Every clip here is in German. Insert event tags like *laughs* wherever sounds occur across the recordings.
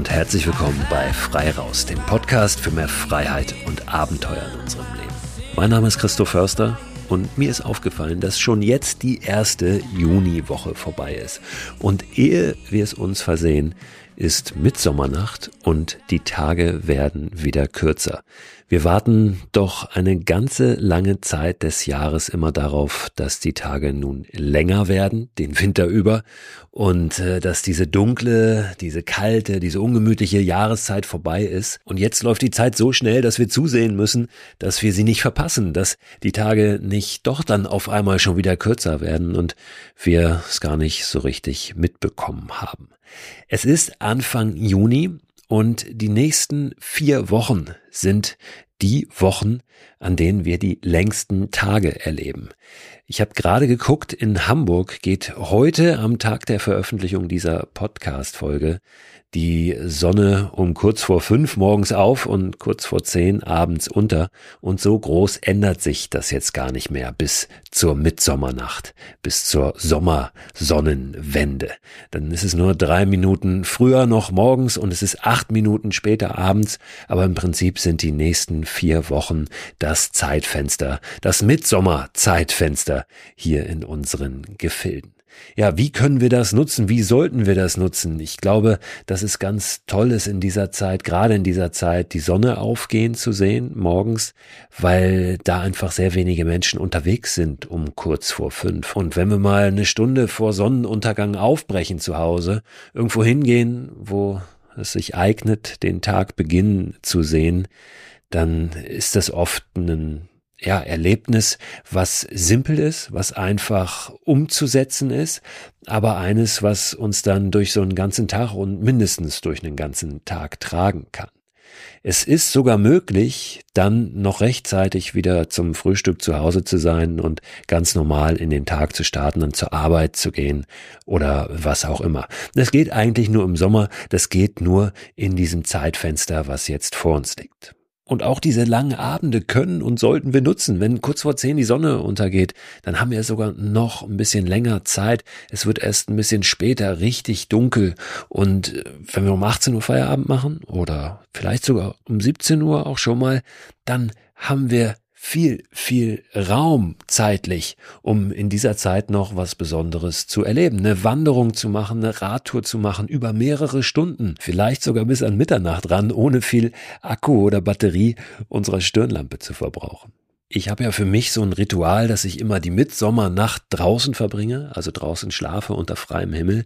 Und herzlich willkommen bei Frei Raus, dem Podcast für mehr Freiheit und Abenteuer in unserem Leben. Mein Name ist Christoph Förster und mir ist aufgefallen, dass schon jetzt die erste Juniwoche vorbei ist. Und ehe wir es uns versehen, ist Mitsommernacht und die Tage werden wieder kürzer. Wir warten doch eine ganze lange Zeit des Jahres immer darauf, dass die Tage nun länger werden, den Winter über, und äh, dass diese dunkle, diese kalte, diese ungemütliche Jahreszeit vorbei ist. Und jetzt läuft die Zeit so schnell, dass wir zusehen müssen, dass wir sie nicht verpassen, dass die Tage nicht doch dann auf einmal schon wieder kürzer werden und wir es gar nicht so richtig mitbekommen haben. Es ist Anfang Juni und die nächsten vier Wochen sind die Wochen, an denen wir die längsten Tage erleben. Ich habe gerade geguckt, in Hamburg geht heute am Tag der Veröffentlichung dieser Podcast-Folge die Sonne um kurz vor fünf morgens auf und kurz vor zehn abends unter. Und so groß ändert sich das jetzt gar nicht mehr bis zur Mitsommernacht, bis zur Sommersonnenwende. Dann ist es nur drei Minuten früher noch morgens und es ist acht Minuten später abends. Aber im Prinzip sind die nächsten vier Wochen das Zeitfenster, das Mitsommerzeitfenster hier in unseren Gefilden. Ja, wie können wir das nutzen? Wie sollten wir das nutzen? Ich glaube, dass es ganz toll ist in dieser Zeit, gerade in dieser Zeit, die Sonne aufgehen zu sehen morgens, weil da einfach sehr wenige Menschen unterwegs sind um kurz vor fünf. Und wenn wir mal eine Stunde vor Sonnenuntergang aufbrechen zu Hause, irgendwo hingehen, wo es sich eignet, den Tag beginnen zu sehen, dann ist das oft ein ja, Erlebnis, was simpel ist, was einfach umzusetzen ist, aber eines, was uns dann durch so einen ganzen Tag und mindestens durch einen ganzen Tag tragen kann. Es ist sogar möglich, dann noch rechtzeitig wieder zum Frühstück zu Hause zu sein und ganz normal in den Tag zu starten und zur Arbeit zu gehen oder was auch immer. Das geht eigentlich nur im Sommer, das geht nur in diesem Zeitfenster, was jetzt vor uns liegt. Und auch diese langen Abende können und sollten wir nutzen. Wenn kurz vor zehn die Sonne untergeht, dann haben wir sogar noch ein bisschen länger Zeit. Es wird erst ein bisschen später richtig dunkel. Und äh, wenn wir um 18 Uhr Feierabend machen oder vielleicht sogar um 17 Uhr auch schon mal, dann haben wir viel, viel Raum zeitlich, um in dieser Zeit noch was Besonderes zu erleben. Eine Wanderung zu machen, eine Radtour zu machen über mehrere Stunden, vielleicht sogar bis an Mitternacht ran, ohne viel Akku oder Batterie unserer Stirnlampe zu verbrauchen. Ich habe ja für mich so ein Ritual, dass ich immer die Mitsommernacht draußen verbringe, also draußen schlafe unter freiem Himmel.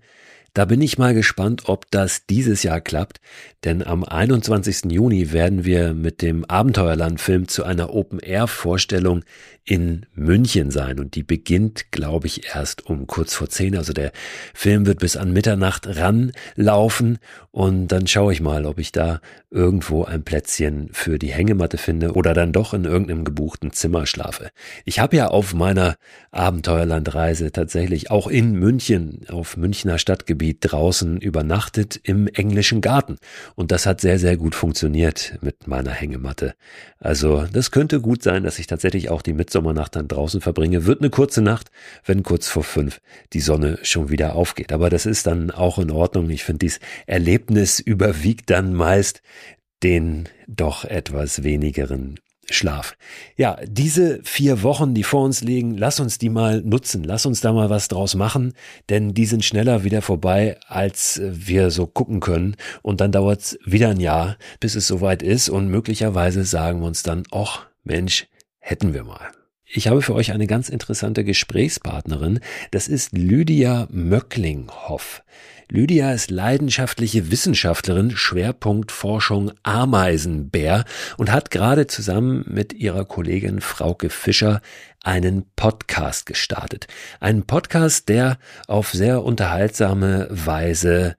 Da bin ich mal gespannt, ob das dieses Jahr klappt, denn am 21. Juni werden wir mit dem Abenteuerland-Film zu einer Open-Air-Vorstellung in München sein und die beginnt, glaube ich, erst um kurz vor zehn. Also der Film wird bis an Mitternacht ranlaufen und dann schaue ich mal, ob ich da irgendwo ein Plätzchen für die Hängematte finde oder dann doch in irgendeinem gebuchten Zimmer schlafe. Ich habe ja auf meiner Abenteuerlandreise tatsächlich auch in München auf Münchner Stadtgebiet draußen übernachtet im englischen Garten und das hat sehr, sehr gut funktioniert mit meiner Hängematte. Also das könnte gut sein, dass ich tatsächlich auch die mit Sommernacht dann draußen verbringe, wird eine kurze Nacht, wenn kurz vor fünf die Sonne schon wieder aufgeht. Aber das ist dann auch in Ordnung. Ich finde, dieses Erlebnis überwiegt dann meist den doch etwas wenigeren Schlaf. Ja, diese vier Wochen, die vor uns liegen, lass uns die mal nutzen. Lass uns da mal was draus machen, denn die sind schneller wieder vorbei, als wir so gucken können. Und dann dauert es wieder ein Jahr, bis es soweit ist. Und möglicherweise sagen wir uns dann, ach Mensch, hätten wir mal. Ich habe für euch eine ganz interessante Gesprächspartnerin. Das ist Lydia Möcklinghoff. Lydia ist leidenschaftliche Wissenschaftlerin, Schwerpunkt Forschung Ameisenbär und hat gerade zusammen mit ihrer Kollegin Frauke Fischer einen Podcast gestartet. Einen Podcast, der auf sehr unterhaltsame Weise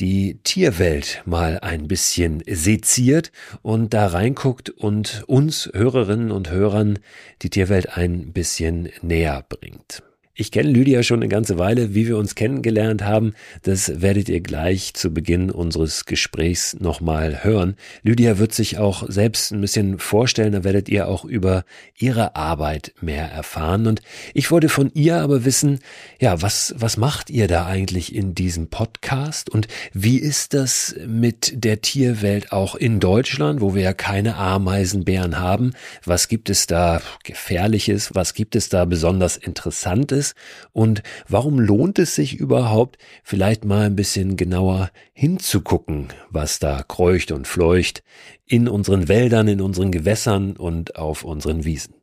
die Tierwelt mal ein bisschen seziert und da reinguckt und uns Hörerinnen und Hörern die Tierwelt ein bisschen näher bringt. Ich kenne Lydia schon eine ganze Weile. Wie wir uns kennengelernt haben, das werdet ihr gleich zu Beginn unseres Gesprächs nochmal hören. Lydia wird sich auch selbst ein bisschen vorstellen, da werdet ihr auch über ihre Arbeit mehr erfahren. Und ich wollte von ihr aber wissen, ja, was, was macht ihr da eigentlich in diesem Podcast? Und wie ist das mit der Tierwelt auch in Deutschland, wo wir ja keine Ameisenbären haben? Was gibt es da Gefährliches? Was gibt es da besonders Interessantes? Ist und warum lohnt es sich überhaupt, vielleicht mal ein bisschen genauer hinzugucken, was da kreucht und fleucht in unseren Wäldern, in unseren Gewässern und auf unseren Wiesen.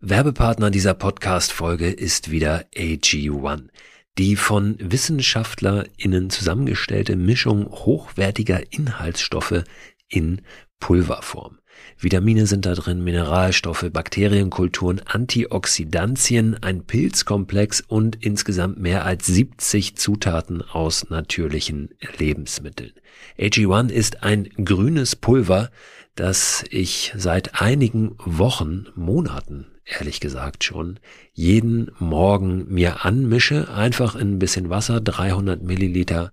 Werbepartner dieser Podcast-Folge ist wieder AG1. Die von WissenschaftlerInnen zusammengestellte Mischung hochwertiger Inhaltsstoffe in Pulverform. Vitamine sind da drin, Mineralstoffe, Bakterienkulturen, Antioxidantien, ein Pilzkomplex und insgesamt mehr als 70 Zutaten aus natürlichen Lebensmitteln. AG1 ist ein grünes Pulver, das ich seit einigen Wochen, Monaten ehrlich gesagt schon, jeden Morgen mir anmische, einfach in ein bisschen Wasser, 300 Milliliter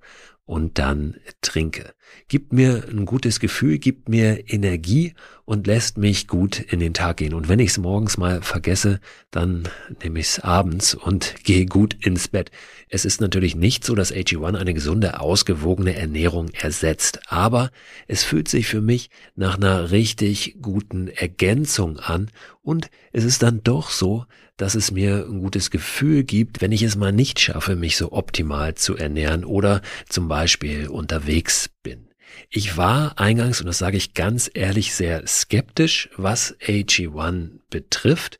und dann trinke. Gibt mir ein gutes Gefühl, gibt mir Energie und lässt mich gut in den Tag gehen. Und wenn ich es morgens mal vergesse, dann nehme ich es abends und *laughs* gehe gut ins Bett. Es ist natürlich nicht so, dass AG1 eine gesunde, ausgewogene Ernährung ersetzt, aber es fühlt sich für mich nach einer richtig guten Ergänzung an und es ist dann doch so, dass es mir ein gutes Gefühl gibt, wenn ich es mal nicht schaffe, mich so optimal zu ernähren oder zum Beispiel unterwegs bin. Ich war eingangs, und das sage ich ganz ehrlich, sehr skeptisch, was AG1 betrifft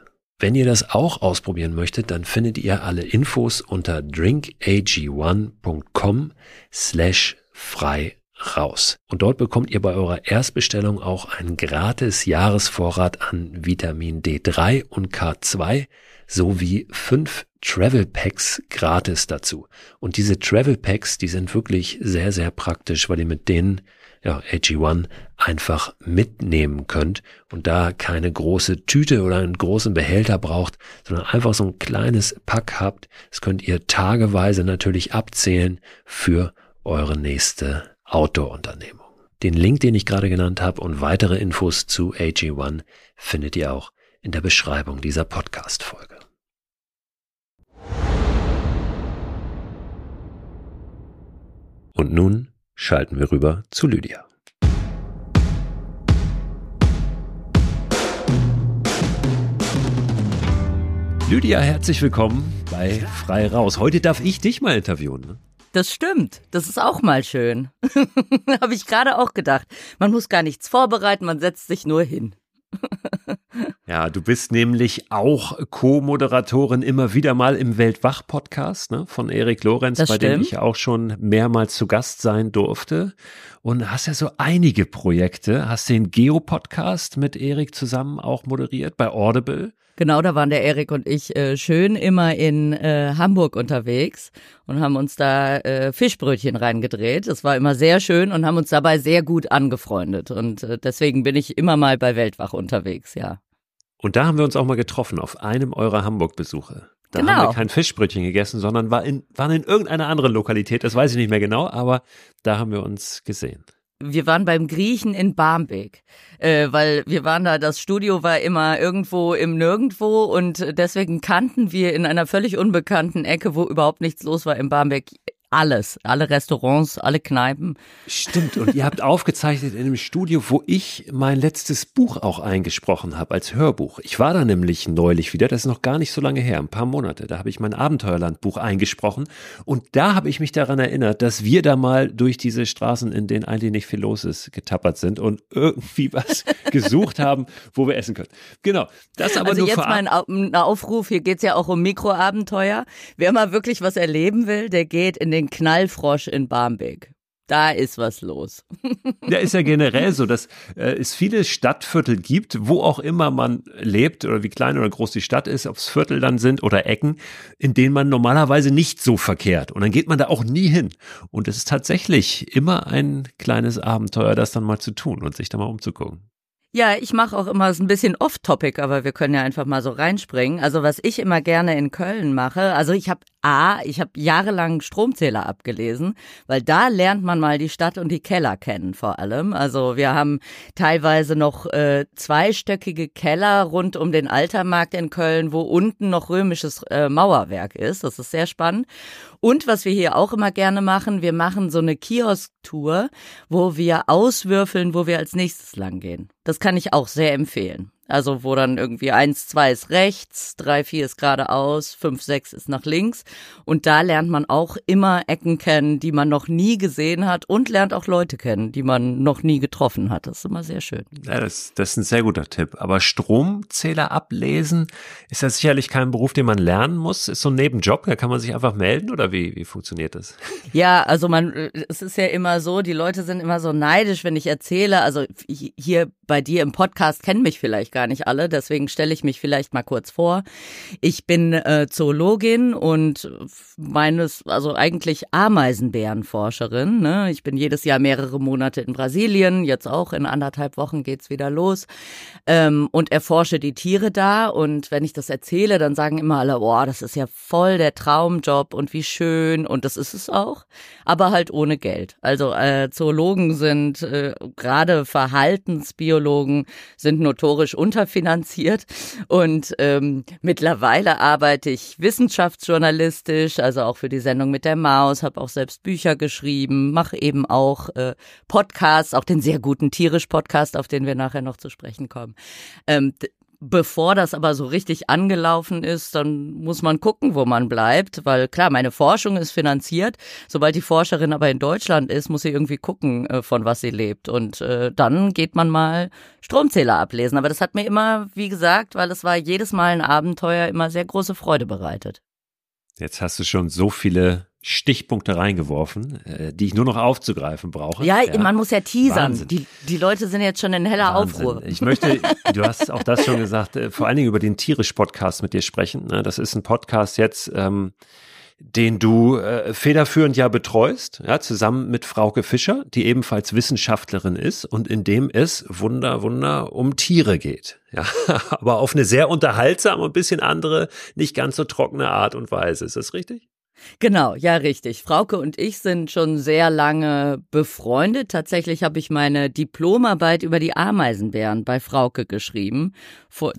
Wenn ihr das auch ausprobieren möchtet, dann findet ihr alle Infos unter drinkag1.com slash frei raus. Und dort bekommt ihr bei eurer Erstbestellung auch einen gratis Jahresvorrat an Vitamin D3 und K2 sowie fünf Travel Packs gratis dazu. Und diese Travel Packs, die sind wirklich sehr, sehr praktisch, weil ihr mit denen ja, AG1 einfach mitnehmen könnt und da keine große Tüte oder einen großen Behälter braucht, sondern einfach so ein kleines Pack habt. Das könnt ihr tageweise natürlich abzählen für eure nächste Outdoor-Unternehmung. Den Link, den ich gerade genannt habe und weitere Infos zu AG1 findet ihr auch in der Beschreibung dieser Podcast-Folge. Und nun schalten wir rüber zu Lydia. Lydia, herzlich willkommen bei Frei Raus. Heute darf ich dich mal interviewen. Ne? Das stimmt. Das ist auch mal schön. *laughs* Habe ich gerade auch gedacht. Man muss gar nichts vorbereiten, man setzt sich nur hin. *laughs* Ja, du bist nämlich auch Co-Moderatorin immer wieder mal im Weltwach-Podcast ne, von Erik Lorenz, das bei stimmt. dem ich auch schon mehrmals zu Gast sein durfte. Und hast ja so einige Projekte. Hast den Geo-Podcast mit Erik zusammen auch moderiert bei Audible. Genau, da waren der Erik und ich äh, schön immer in äh, Hamburg unterwegs und haben uns da äh, Fischbrötchen reingedreht. Das war immer sehr schön und haben uns dabei sehr gut angefreundet. Und äh, deswegen bin ich immer mal bei Weltwach unterwegs, ja. Und da haben wir uns auch mal getroffen auf einem eurer Hamburg-Besuche. Da genau. haben wir kein Fischbrötchen gegessen, sondern war in, waren in irgendeiner anderen Lokalität, das weiß ich nicht mehr genau, aber da haben wir uns gesehen wir waren beim Griechen in Barmbek, äh, weil wir waren da, das Studio war immer irgendwo im Nirgendwo und deswegen kannten wir in einer völlig unbekannten Ecke, wo überhaupt nichts los war in Barmbek, alles, alle Restaurants, alle Kneipen. Stimmt. Und ihr habt aufgezeichnet in einem Studio, wo ich mein letztes Buch auch eingesprochen habe als Hörbuch. Ich war da nämlich neulich wieder, das ist noch gar nicht so lange her, ein paar Monate. Da habe ich mein Abenteuerlandbuch eingesprochen. Und da habe ich mich daran erinnert, dass wir da mal durch diese Straßen, in denen eigentlich nicht viel los ist, getappert sind und irgendwie was *laughs* gesucht haben, wo wir essen können. Genau. Das aber also nur jetzt mal ein, ein Aufruf, hier geht's ja auch um Mikroabenteuer. Wer mal wirklich was erleben will, der geht in den Knallfrosch in Barmbek. Da ist was los. Ja, ist ja generell so, dass äh, es viele Stadtviertel gibt, wo auch immer man lebt oder wie klein oder groß die Stadt ist, ob es Viertel dann sind oder Ecken, in denen man normalerweise nicht so verkehrt. Und dann geht man da auch nie hin. Und es ist tatsächlich immer ein kleines Abenteuer, das dann mal zu tun und sich da mal umzugucken. Ja, ich mache auch immer so ein bisschen off-topic, aber wir können ja einfach mal so reinspringen. Also was ich immer gerne in Köln mache, also ich habe A, ich habe jahrelang Stromzähler abgelesen, weil da lernt man mal die Stadt und die Keller kennen vor allem. Also wir haben teilweise noch äh, zweistöckige Keller rund um den Altermarkt in Köln, wo unten noch römisches äh, Mauerwerk ist. Das ist sehr spannend. Und was wir hier auch immer gerne machen, wir machen so eine Kiosk-Tour, wo wir auswürfeln, wo wir als nächstes lang gehen. Das kann ich auch sehr empfehlen. Also wo dann irgendwie eins, zwei ist rechts, drei, vier ist geradeaus, fünf, sechs ist nach links. Und da lernt man auch immer Ecken kennen, die man noch nie gesehen hat und lernt auch Leute kennen, die man noch nie getroffen hat. Das ist immer sehr schön. Ja, das, das ist ein sehr guter Tipp. Aber Stromzähler ablesen ist ja sicherlich kein Beruf, den man lernen muss. Ist so ein Nebenjob, da kann man sich einfach melden oder wie, wie funktioniert das? *laughs* Ja, also man, es ist ja immer so, die Leute sind immer so neidisch, wenn ich erzähle. Also hier bei dir im Podcast kennen mich vielleicht gar gar nicht alle, deswegen stelle ich mich vielleicht mal kurz vor. Ich bin äh, Zoologin und meines, also eigentlich Ameisenbärenforscherin. Ne? Ich bin jedes Jahr mehrere Monate in Brasilien, jetzt auch in anderthalb Wochen geht's wieder los ähm, und erforsche die Tiere da. Und wenn ich das erzähle, dann sagen immer alle, boah, das ist ja voll der Traumjob und wie schön und das ist es auch, aber halt ohne Geld. Also äh, Zoologen sind äh, gerade Verhaltensbiologen sind notorisch unterfinanziert und ähm, mittlerweile arbeite ich wissenschaftsjournalistisch, also auch für die Sendung mit der Maus, habe auch selbst Bücher geschrieben, mache eben auch äh, Podcasts, auch den sehr guten Tierisch-Podcast, auf den wir nachher noch zu sprechen kommen. Ähm, Bevor das aber so richtig angelaufen ist, dann muss man gucken, wo man bleibt, weil klar, meine Forschung ist finanziert. Sobald die Forscherin aber in Deutschland ist, muss sie irgendwie gucken, äh, von was sie lebt. Und äh, dann geht man mal Stromzähler ablesen. Aber das hat mir immer, wie gesagt, weil es war jedes Mal ein Abenteuer, immer sehr große Freude bereitet. Jetzt hast du schon so viele Stichpunkte reingeworfen, äh, die ich nur noch aufzugreifen brauche. Ja, ja. man muss ja teasern. Die, die Leute sind jetzt schon in heller Wahnsinn. Aufruhr. Ich möchte, du hast auch das schon gesagt, äh, vor allen Dingen über den Tierisch-Podcast mit dir sprechen. Ne? Das ist ein Podcast jetzt, ähm, den du äh, federführend ja betreust, ja, zusammen mit Frauke Fischer, die ebenfalls Wissenschaftlerin ist und in dem es Wunder, Wunder um Tiere geht. Ja, *laughs* aber auf eine sehr unterhaltsame und bisschen andere, nicht ganz so trockene Art und Weise. Ist das richtig? Genau, ja, richtig. Frauke und ich sind schon sehr lange befreundet. Tatsächlich habe ich meine Diplomarbeit über die Ameisenbären bei Frauke geschrieben, vor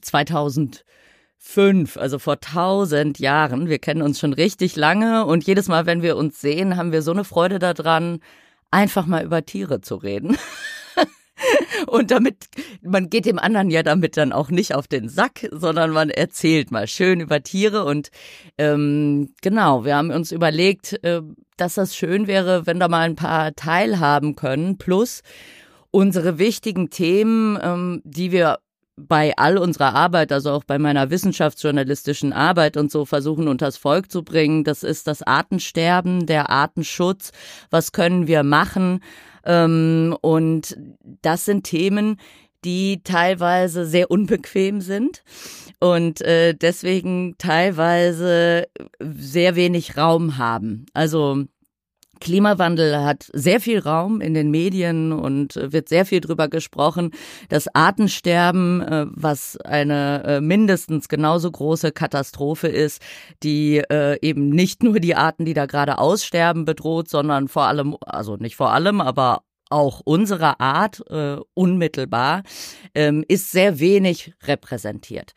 2005, also vor tausend Jahren. Wir kennen uns schon richtig lange und jedes Mal, wenn wir uns sehen, haben wir so eine Freude daran, einfach mal über Tiere zu reden. *laughs* Und damit, man geht dem anderen ja damit dann auch nicht auf den Sack, sondern man erzählt mal schön über Tiere. Und ähm, genau, wir haben uns überlegt, äh, dass das schön wäre, wenn da mal ein paar teilhaben können. Plus unsere wichtigen Themen, ähm, die wir bei all unserer Arbeit, also auch bei meiner wissenschaftsjournalistischen Arbeit und so versuchen unters Volk zu bringen. Das ist das Artensterben, der Artenschutz. Was können wir machen? Ähm, und das sind Themen, die teilweise sehr unbequem sind und äh, deswegen teilweise sehr wenig Raum haben. Also Klimawandel hat sehr viel Raum in den Medien und wird sehr viel drüber gesprochen. Das Artensterben, äh, was eine äh, mindestens genauso große Katastrophe ist, die äh, eben nicht nur die Arten, die da gerade aussterben, bedroht, sondern vor allem, also nicht vor allem, aber auch unserer Art äh, unmittelbar, ähm, ist sehr wenig repräsentiert.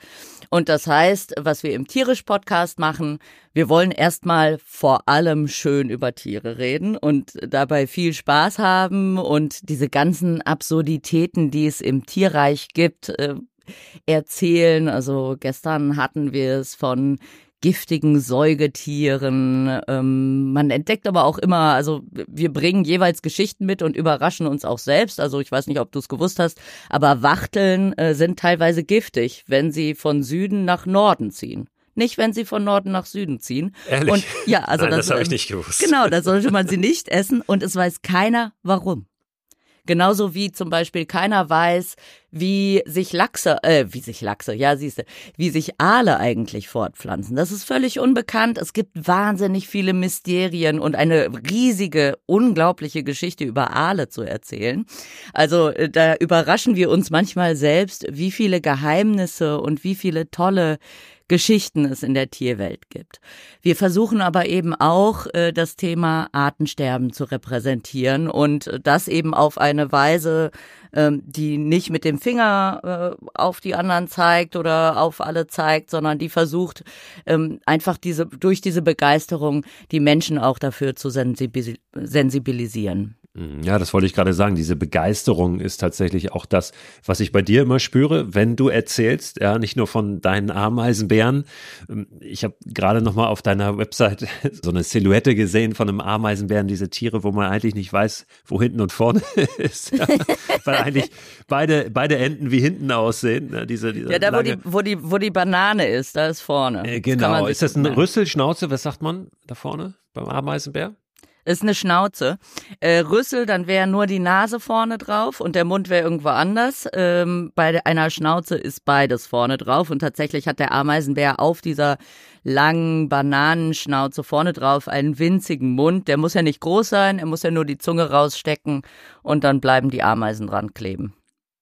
Und das heißt, was wir im Tierisch-Podcast machen, wir wollen erstmal vor allem schön über Tiere reden und dabei viel Spaß haben und diese ganzen Absurditäten, die es im Tierreich gibt, äh, erzählen. Also gestern hatten wir es von giftigen Säugetieren. Ähm, man entdeckt aber auch immer, also wir bringen jeweils Geschichten mit und überraschen uns auch selbst. Also ich weiß nicht, ob du es gewusst hast, aber Wachteln äh, sind teilweise giftig, wenn sie von Süden nach Norden ziehen nicht, wenn sie von Norden nach Süden ziehen. Ehrlich? Und ja, also Nein, das, das habe ich nicht gewusst. Genau, da *laughs* sollte man sie nicht essen und es weiß keiner warum. Genauso wie zum Beispiel keiner weiß, wie sich Lachse, äh, wie sich Lachse, ja, siehste, wie sich Aale eigentlich fortpflanzen. Das ist völlig unbekannt. Es gibt wahnsinnig viele Mysterien und eine riesige, unglaubliche Geschichte über Aale zu erzählen. Also äh, da überraschen wir uns manchmal selbst, wie viele Geheimnisse und wie viele tolle Geschichten es in der Tierwelt gibt. Wir versuchen aber eben auch äh, das Thema Artensterben zu repräsentieren und das eben auf eine Weise, ähm, die nicht mit dem Finger äh, auf die anderen zeigt oder auf alle zeigt, sondern die versucht ähm, einfach diese durch diese Begeisterung die Menschen auch dafür zu sensibilisieren. Mhm. Ja, das wollte ich gerade sagen. Diese Begeisterung ist tatsächlich auch das, was ich bei dir immer spüre, wenn du erzählst, ja, nicht nur von deinen Ameisenbären. Ähm, ich habe gerade noch mal auf deiner Website *laughs* so eine Silhouette gesehen von einem Ameisenbären, diese Tiere, wo man eigentlich nicht weiß, wo hinten und vorne *laughs* ist, ja, weil eigentlich beide beide Enden wie hinten aussehen. Ja, diese, diese ja, da wo die wo die wo die Banane ist, da ist vorne. Äh, genau. Das ist das ein Rüsselschnauze? Was sagt man da vorne beim Ameisenbär? Ist eine Schnauze. Äh, Rüssel, dann wäre nur die Nase vorne drauf und der Mund wäre irgendwo anders. Ähm, bei einer Schnauze ist beides vorne drauf und tatsächlich hat der Ameisenbär auf dieser langen Bananenschnauze vorne drauf einen winzigen Mund. Der muss ja nicht groß sein, er muss ja nur die Zunge rausstecken und dann bleiben die Ameisen dran kleben.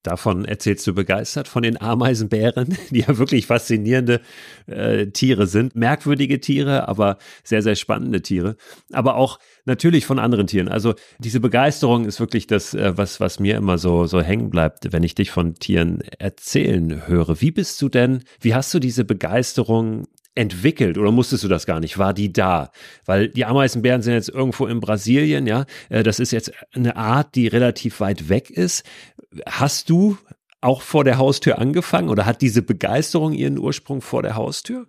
Davon erzählst du begeistert, von den Ameisenbären, *laughs* die ja wirklich faszinierende äh, Tiere sind. Merkwürdige Tiere, aber sehr, sehr spannende Tiere. Aber auch natürlich von anderen Tieren. Also diese Begeisterung ist wirklich das, äh, was, was mir immer so, so hängen bleibt, wenn ich dich von Tieren erzählen höre. Wie bist du denn, wie hast du diese Begeisterung entwickelt oder musstest du das gar nicht? War die da? Weil die Ameisenbären sind jetzt irgendwo in Brasilien, ja. Äh, das ist jetzt eine Art, die relativ weit weg ist. Hast du auch vor der Haustür angefangen oder hat diese Begeisterung ihren Ursprung vor der Haustür?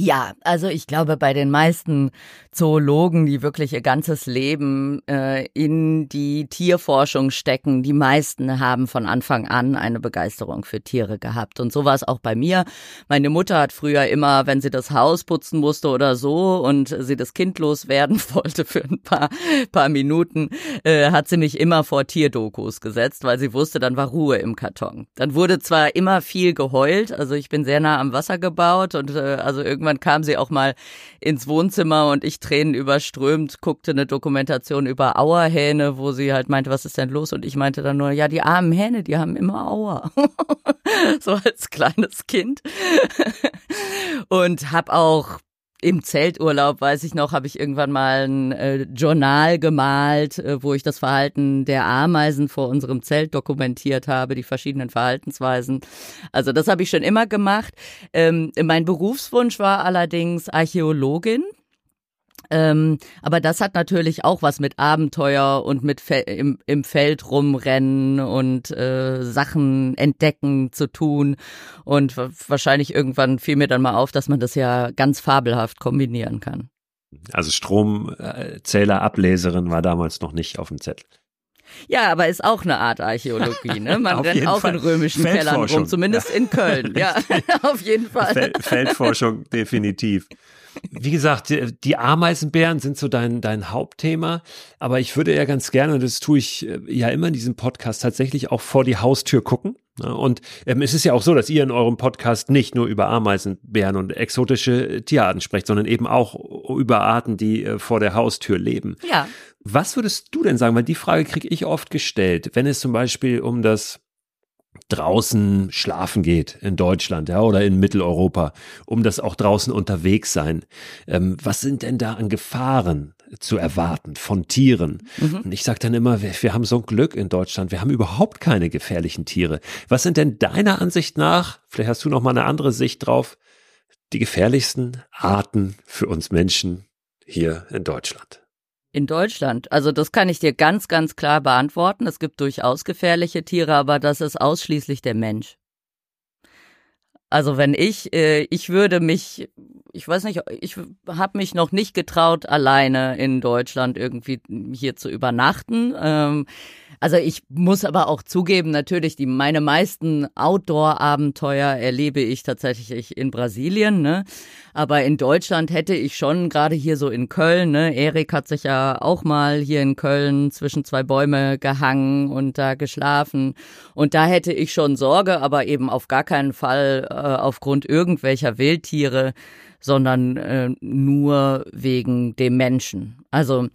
Ja, also ich glaube, bei den meisten Zoologen, die wirklich ihr ganzes Leben äh, in die Tierforschung stecken, die meisten haben von Anfang an eine Begeisterung für Tiere gehabt. Und so war es auch bei mir. Meine Mutter hat früher immer, wenn sie das Haus putzen musste oder so und sie das Kind loswerden *laughs* wollte für ein paar, paar Minuten, äh, hat sie mich immer vor Tierdokus gesetzt, weil sie wusste, dann war Ruhe im Karton. Dann wurde zwar immer viel geheult, also ich bin sehr nah am Wasser gebaut und äh, also irgendwann irgendwann kam sie auch mal ins Wohnzimmer und ich Tränen überströmt, guckte eine Dokumentation über Auerhähne, wo sie halt meinte, was ist denn los? Und ich meinte dann nur, ja, die armen Hähne, die haben immer Auer. *laughs* so als kleines Kind. und hab auch im Zelturlaub, weiß ich noch, habe ich irgendwann mal ein äh, Journal gemalt, äh, wo ich das Verhalten der Ameisen vor unserem Zelt dokumentiert habe, die verschiedenen Verhaltensweisen. Also das habe ich schon immer gemacht. Ähm, mein Berufswunsch war allerdings Archäologin. Ähm, aber das hat natürlich auch was mit Abenteuer und mit Fe im, im Feld rumrennen und äh, Sachen entdecken zu tun. Und wahrscheinlich irgendwann fiel mir dann mal auf, dass man das ja ganz fabelhaft kombinieren kann. Also Stromzählerablesserin war damals noch nicht auf dem Zettel. Ja, aber ist auch eine Art Archäologie, ne? *laughs* Man rennt auch Fall. in römischen Kellern rum, zumindest ja. in Köln. ja, *laughs* *laughs* auf jeden Fall. Fel Feldforschung, definitiv. Wie gesagt, die Ameisenbären sind so dein, dein Hauptthema, aber ich würde ja ganz gerne, und das tue ich äh, ja immer in diesem Podcast, tatsächlich auch vor die Haustür gucken. Und ähm, es ist ja auch so, dass ihr in eurem Podcast nicht nur über Ameisenbären und exotische Tierarten sprecht, sondern eben auch über Arten, die äh, vor der Haustür leben. Ja. Was würdest du denn sagen? Weil die Frage kriege ich oft gestellt, wenn es zum Beispiel um das draußen schlafen geht in Deutschland ja, oder in Mitteleuropa, um das auch draußen unterwegs sein. Ähm, was sind denn da an Gefahren zu erwarten von Tieren. Mhm. Und ich sage dann immer, wir, wir haben so ein Glück in Deutschland, wir haben überhaupt keine gefährlichen Tiere. Was sind denn deiner Ansicht nach, vielleicht hast du noch mal eine andere Sicht drauf, die gefährlichsten Arten für uns Menschen hier in Deutschland? In Deutschland. Also das kann ich dir ganz, ganz klar beantworten. Es gibt durchaus gefährliche Tiere, aber das ist ausschließlich der Mensch. Also wenn ich, äh, ich würde mich, ich weiß nicht, ich habe mich noch nicht getraut, alleine in Deutschland irgendwie hier zu übernachten. Ähm, also ich muss aber auch zugeben, natürlich, die meine meisten Outdoor-Abenteuer erlebe ich tatsächlich in Brasilien, ne? Aber in Deutschland hätte ich schon, gerade hier so in Köln, ne? Erik hat sich ja auch mal hier in Köln zwischen zwei Bäume gehangen und da geschlafen. Und da hätte ich schon Sorge, aber eben auf gar keinen Fall äh, aufgrund irgendwelcher Wildtiere, sondern äh, nur wegen dem Menschen. Also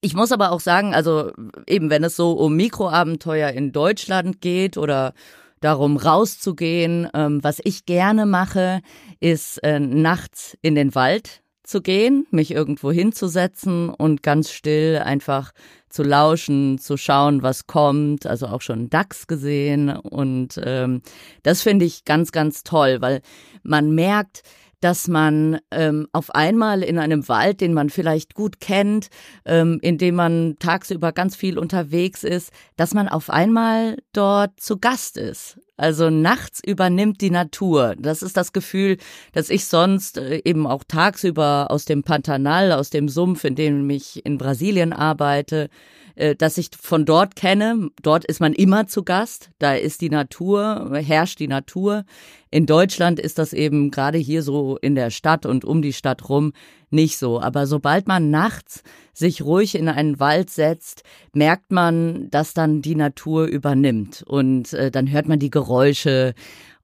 ich muss aber auch sagen, also eben wenn es so um Mikroabenteuer in Deutschland geht oder darum rauszugehen, ähm, was ich gerne mache, ist äh, nachts in den Wald zu gehen, mich irgendwo hinzusetzen und ganz still einfach zu lauschen, zu schauen, was kommt. Also auch schon Dachs gesehen und ähm, das finde ich ganz, ganz toll, weil man merkt, dass man ähm, auf einmal in einem Wald, den man vielleicht gut kennt, ähm, in dem man tagsüber ganz viel unterwegs ist, dass man auf einmal dort zu Gast ist. Also nachts übernimmt die Natur. Das ist das Gefühl, dass ich sonst äh, eben auch tagsüber aus dem Pantanal, aus dem Sumpf, in dem ich in Brasilien arbeite, äh, dass ich von dort kenne. Dort ist man immer zu Gast. Da ist die Natur, herrscht die Natur. In Deutschland ist das eben gerade hier so in der Stadt und um die Stadt rum nicht so. Aber sobald man nachts sich ruhig in einen Wald setzt, merkt man, dass dann die Natur übernimmt. Und äh, dann hört man die Geräusche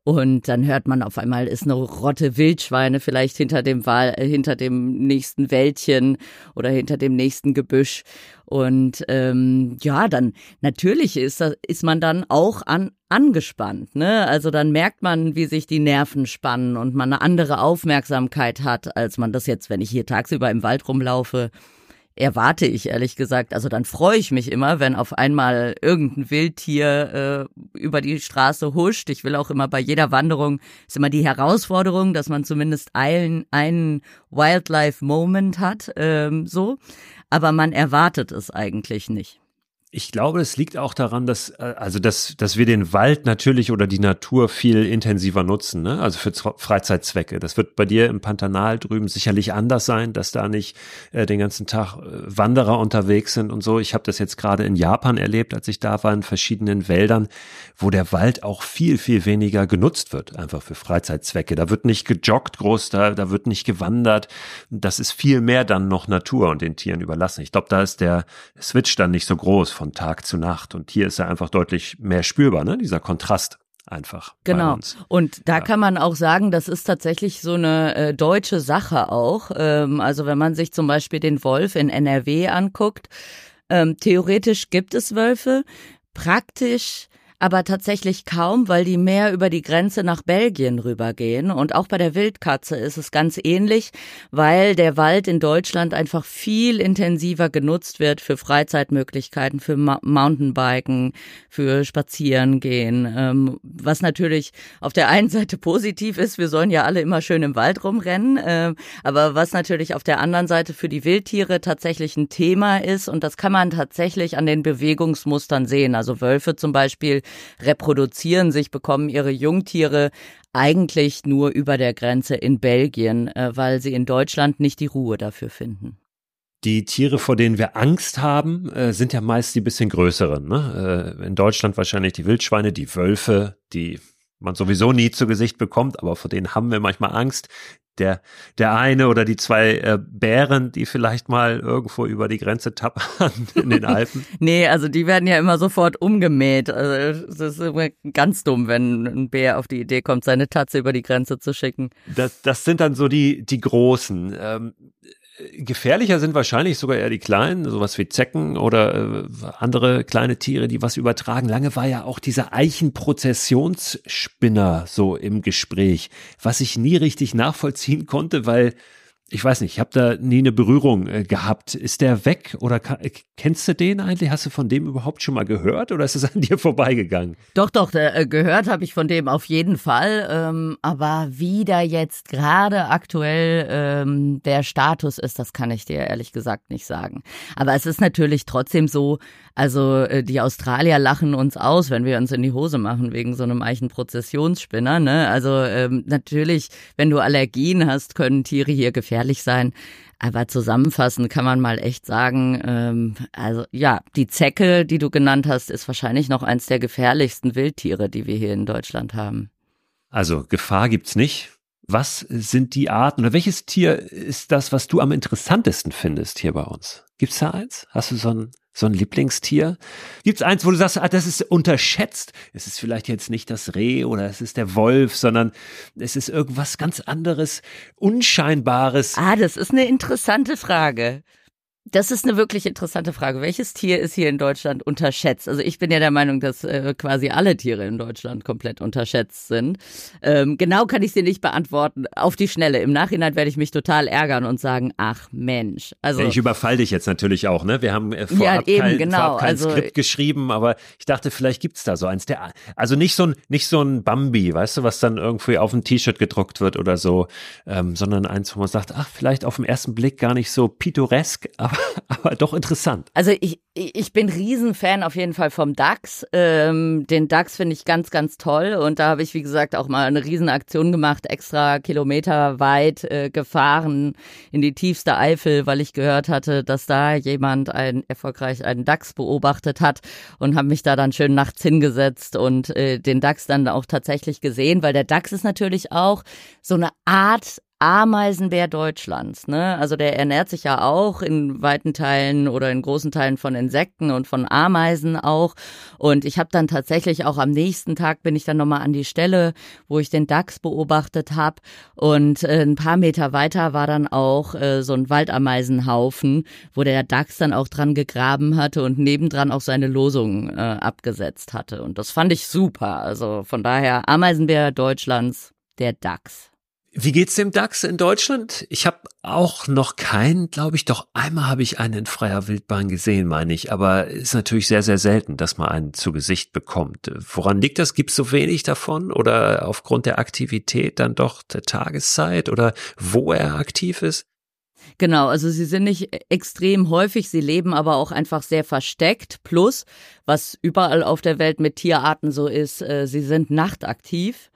und dann hört man auf einmal, ist eine Rotte Wildschweine vielleicht hinter dem Wal, äh, hinter dem nächsten Wäldchen oder hinter dem nächsten Gebüsch. Und ähm, ja, dann natürlich ist, ist man dann auch an, angespannt. Ne? Also dann merkt man, wie sich die Nerven spannen und man eine andere Aufmerksamkeit hat, als man das jetzt, wenn ich hier tagsüber im Wald rumlaufe, erwarte ich ehrlich gesagt. Also dann freue ich mich immer, wenn auf einmal irgendein Wildtier äh, über die Straße huscht. Ich will auch immer bei jeder Wanderung, ist immer die Herausforderung, dass man zumindest einen, einen Wildlife-Moment hat, ähm, so. Aber man erwartet es eigentlich nicht. Ich glaube, es liegt auch daran, dass, äh, also, dass, dass wir den Wald natürlich oder die Natur viel intensiver nutzen, ne? Also für Freizeitzwecke. Das wird bei dir im Pantanal drüben sicherlich anders sein, dass da nicht äh, den ganzen Tag äh, Wanderer unterwegs sind und so. Ich habe das jetzt gerade in Japan erlebt, als ich da war, in verschiedenen Wäldern, wo der Wald auch viel, viel weniger genutzt wird, einfach für Freizeitzwecke. Da wird nicht gejoggt groß, da, da wird nicht gewandert. Das ist viel mehr dann noch Natur und den Tieren überlassen. Ich glaube, da ist der Switch dann nicht so groß von Tag zu Nacht. Und hier ist er einfach deutlich mehr spürbar, ne? dieser Kontrast einfach. Genau. Und da ja. kann man auch sagen, das ist tatsächlich so eine äh, deutsche Sache auch. Ähm, also wenn man sich zum Beispiel den Wolf in NRW anguckt, ähm, theoretisch gibt es Wölfe, praktisch aber tatsächlich kaum, weil die mehr über die Grenze nach Belgien rübergehen. Und auch bei der Wildkatze ist es ganz ähnlich, weil der Wald in Deutschland einfach viel intensiver genutzt wird für Freizeitmöglichkeiten, für Mountainbiken, für Spazierengehen. Ähm, was natürlich auf der einen Seite positiv ist, wir sollen ja alle immer schön im Wald rumrennen, äh, aber was natürlich auf der anderen Seite für die Wildtiere tatsächlich ein Thema ist und das kann man tatsächlich an den Bewegungsmustern sehen. Also Wölfe zum Beispiel reproduzieren sich, bekommen ihre Jungtiere eigentlich nur über der Grenze in Belgien, äh, weil sie in Deutschland nicht die Ruhe dafür finden. Die Tiere, vor denen wir Angst haben, äh, sind ja meist die bisschen größeren. Ne? Äh, in Deutschland wahrscheinlich die Wildschweine, die Wölfe, die man sowieso nie zu Gesicht bekommt, aber vor denen haben wir manchmal Angst der, der eine oder die zwei äh, Bären, die vielleicht mal irgendwo über die Grenze tappern *laughs* in den Alpen? *laughs* nee, also die werden ja immer sofort umgemäht. Also das ist immer ganz dumm, wenn ein Bär auf die Idee kommt, seine Tatze über die Grenze zu schicken. Das, das sind dann so die, die großen. Ähm, Gefährlicher sind wahrscheinlich sogar eher die kleinen, sowas wie Zecken oder äh, andere kleine Tiere, die was übertragen. Lange war ja auch dieser Eichenprozessionsspinner so im Gespräch, was ich nie richtig nachvollziehen konnte, weil ich weiß nicht, ich habe da nie eine Berührung äh, gehabt. Ist der weg oder äh, kennst du den eigentlich? Hast du von dem überhaupt schon mal gehört oder ist es an *laughs* dir vorbeigegangen? Doch, doch, der, äh, gehört habe ich von dem auf jeden Fall. Ähm, aber wie da jetzt gerade aktuell ähm, der Status ist, das kann ich dir ehrlich gesagt nicht sagen. Aber es ist natürlich trotzdem so, also äh, die Australier lachen uns aus, wenn wir uns in die Hose machen wegen so einem Eichenprozessionsspinner. Ne? Also ähm, natürlich, wenn du Allergien hast, können Tiere hier gefährlich sein. Aber zusammenfassend kann man mal echt sagen, ähm, also ja, die Zecke, die du genannt hast, ist wahrscheinlich noch eins der gefährlichsten Wildtiere, die wir hier in Deutschland haben. Also Gefahr gibt's nicht. Was sind die Arten oder welches Tier ist das, was du am interessantesten findest hier bei uns? Gibt's da eins? Hast du so ein so ein Lieblingstier? Gibt's eins, wo du sagst, ah, das ist unterschätzt? Es ist vielleicht jetzt nicht das Reh oder es ist der Wolf, sondern es ist irgendwas ganz anderes, Unscheinbares. Ah, das ist eine interessante Frage. Das ist eine wirklich interessante Frage. Welches Tier ist hier in Deutschland unterschätzt? Also ich bin ja der Meinung, dass äh, quasi alle Tiere in Deutschland komplett unterschätzt sind. Ähm, genau kann ich sie nicht beantworten. Auf die Schnelle. Im Nachhinein werde ich mich total ärgern und sagen, ach Mensch. Also ich überfall dich jetzt natürlich auch. Ne, wir haben äh, vorab, ja, eben, kein, genau. vorab kein also, Skript geschrieben, aber ich dachte, vielleicht gibt's da so eins. Der, also nicht so ein nicht so ein Bambi, weißt du, was dann irgendwie auf ein T-Shirt gedruckt wird oder so, ähm, sondern eins, wo man sagt, ach vielleicht auf den ersten Blick gar nicht so pittoresk, aber *laughs* aber doch interessant. Also ich, ich bin Riesenfan auf jeden Fall vom DAX. Ähm, den DAX finde ich ganz, ganz toll. Und da habe ich, wie gesagt, auch mal eine Riesenaktion gemacht, extra Kilometer weit äh, gefahren in die tiefste Eifel, weil ich gehört hatte, dass da jemand ein, erfolgreich einen DAX beobachtet hat und habe mich da dann schön nachts hingesetzt und äh, den DAX dann auch tatsächlich gesehen, weil der DAX ist natürlich auch so eine Art Ameisenbär Deutschlands. Ne? Also der ernährt sich ja auch in weiten Teilen oder in großen Teilen von Insekten und von Ameisen auch. Und ich habe dann tatsächlich auch am nächsten Tag bin ich dann nochmal an die Stelle, wo ich den Dachs beobachtet habe. Und äh, ein paar Meter weiter war dann auch äh, so ein Waldameisenhaufen, wo der Dachs dann auch dran gegraben hatte und nebendran auch seine Losung äh, abgesetzt hatte. Und das fand ich super. Also von daher Ameisenbär Deutschlands, der Dachs. Wie geht's dem DAX in Deutschland? Ich habe auch noch keinen, glaube ich, doch einmal habe ich einen in freier Wildbahn gesehen, meine ich, aber ist natürlich sehr, sehr selten, dass man einen zu Gesicht bekommt. Woran liegt das? Gibt's so wenig davon oder aufgrund der Aktivität dann doch der Tageszeit oder wo er aktiv ist? Genau, also sie sind nicht extrem häufig, sie leben aber auch einfach sehr versteckt. Plus, was überall auf der Welt mit Tierarten so ist, äh, sie sind nachtaktiv.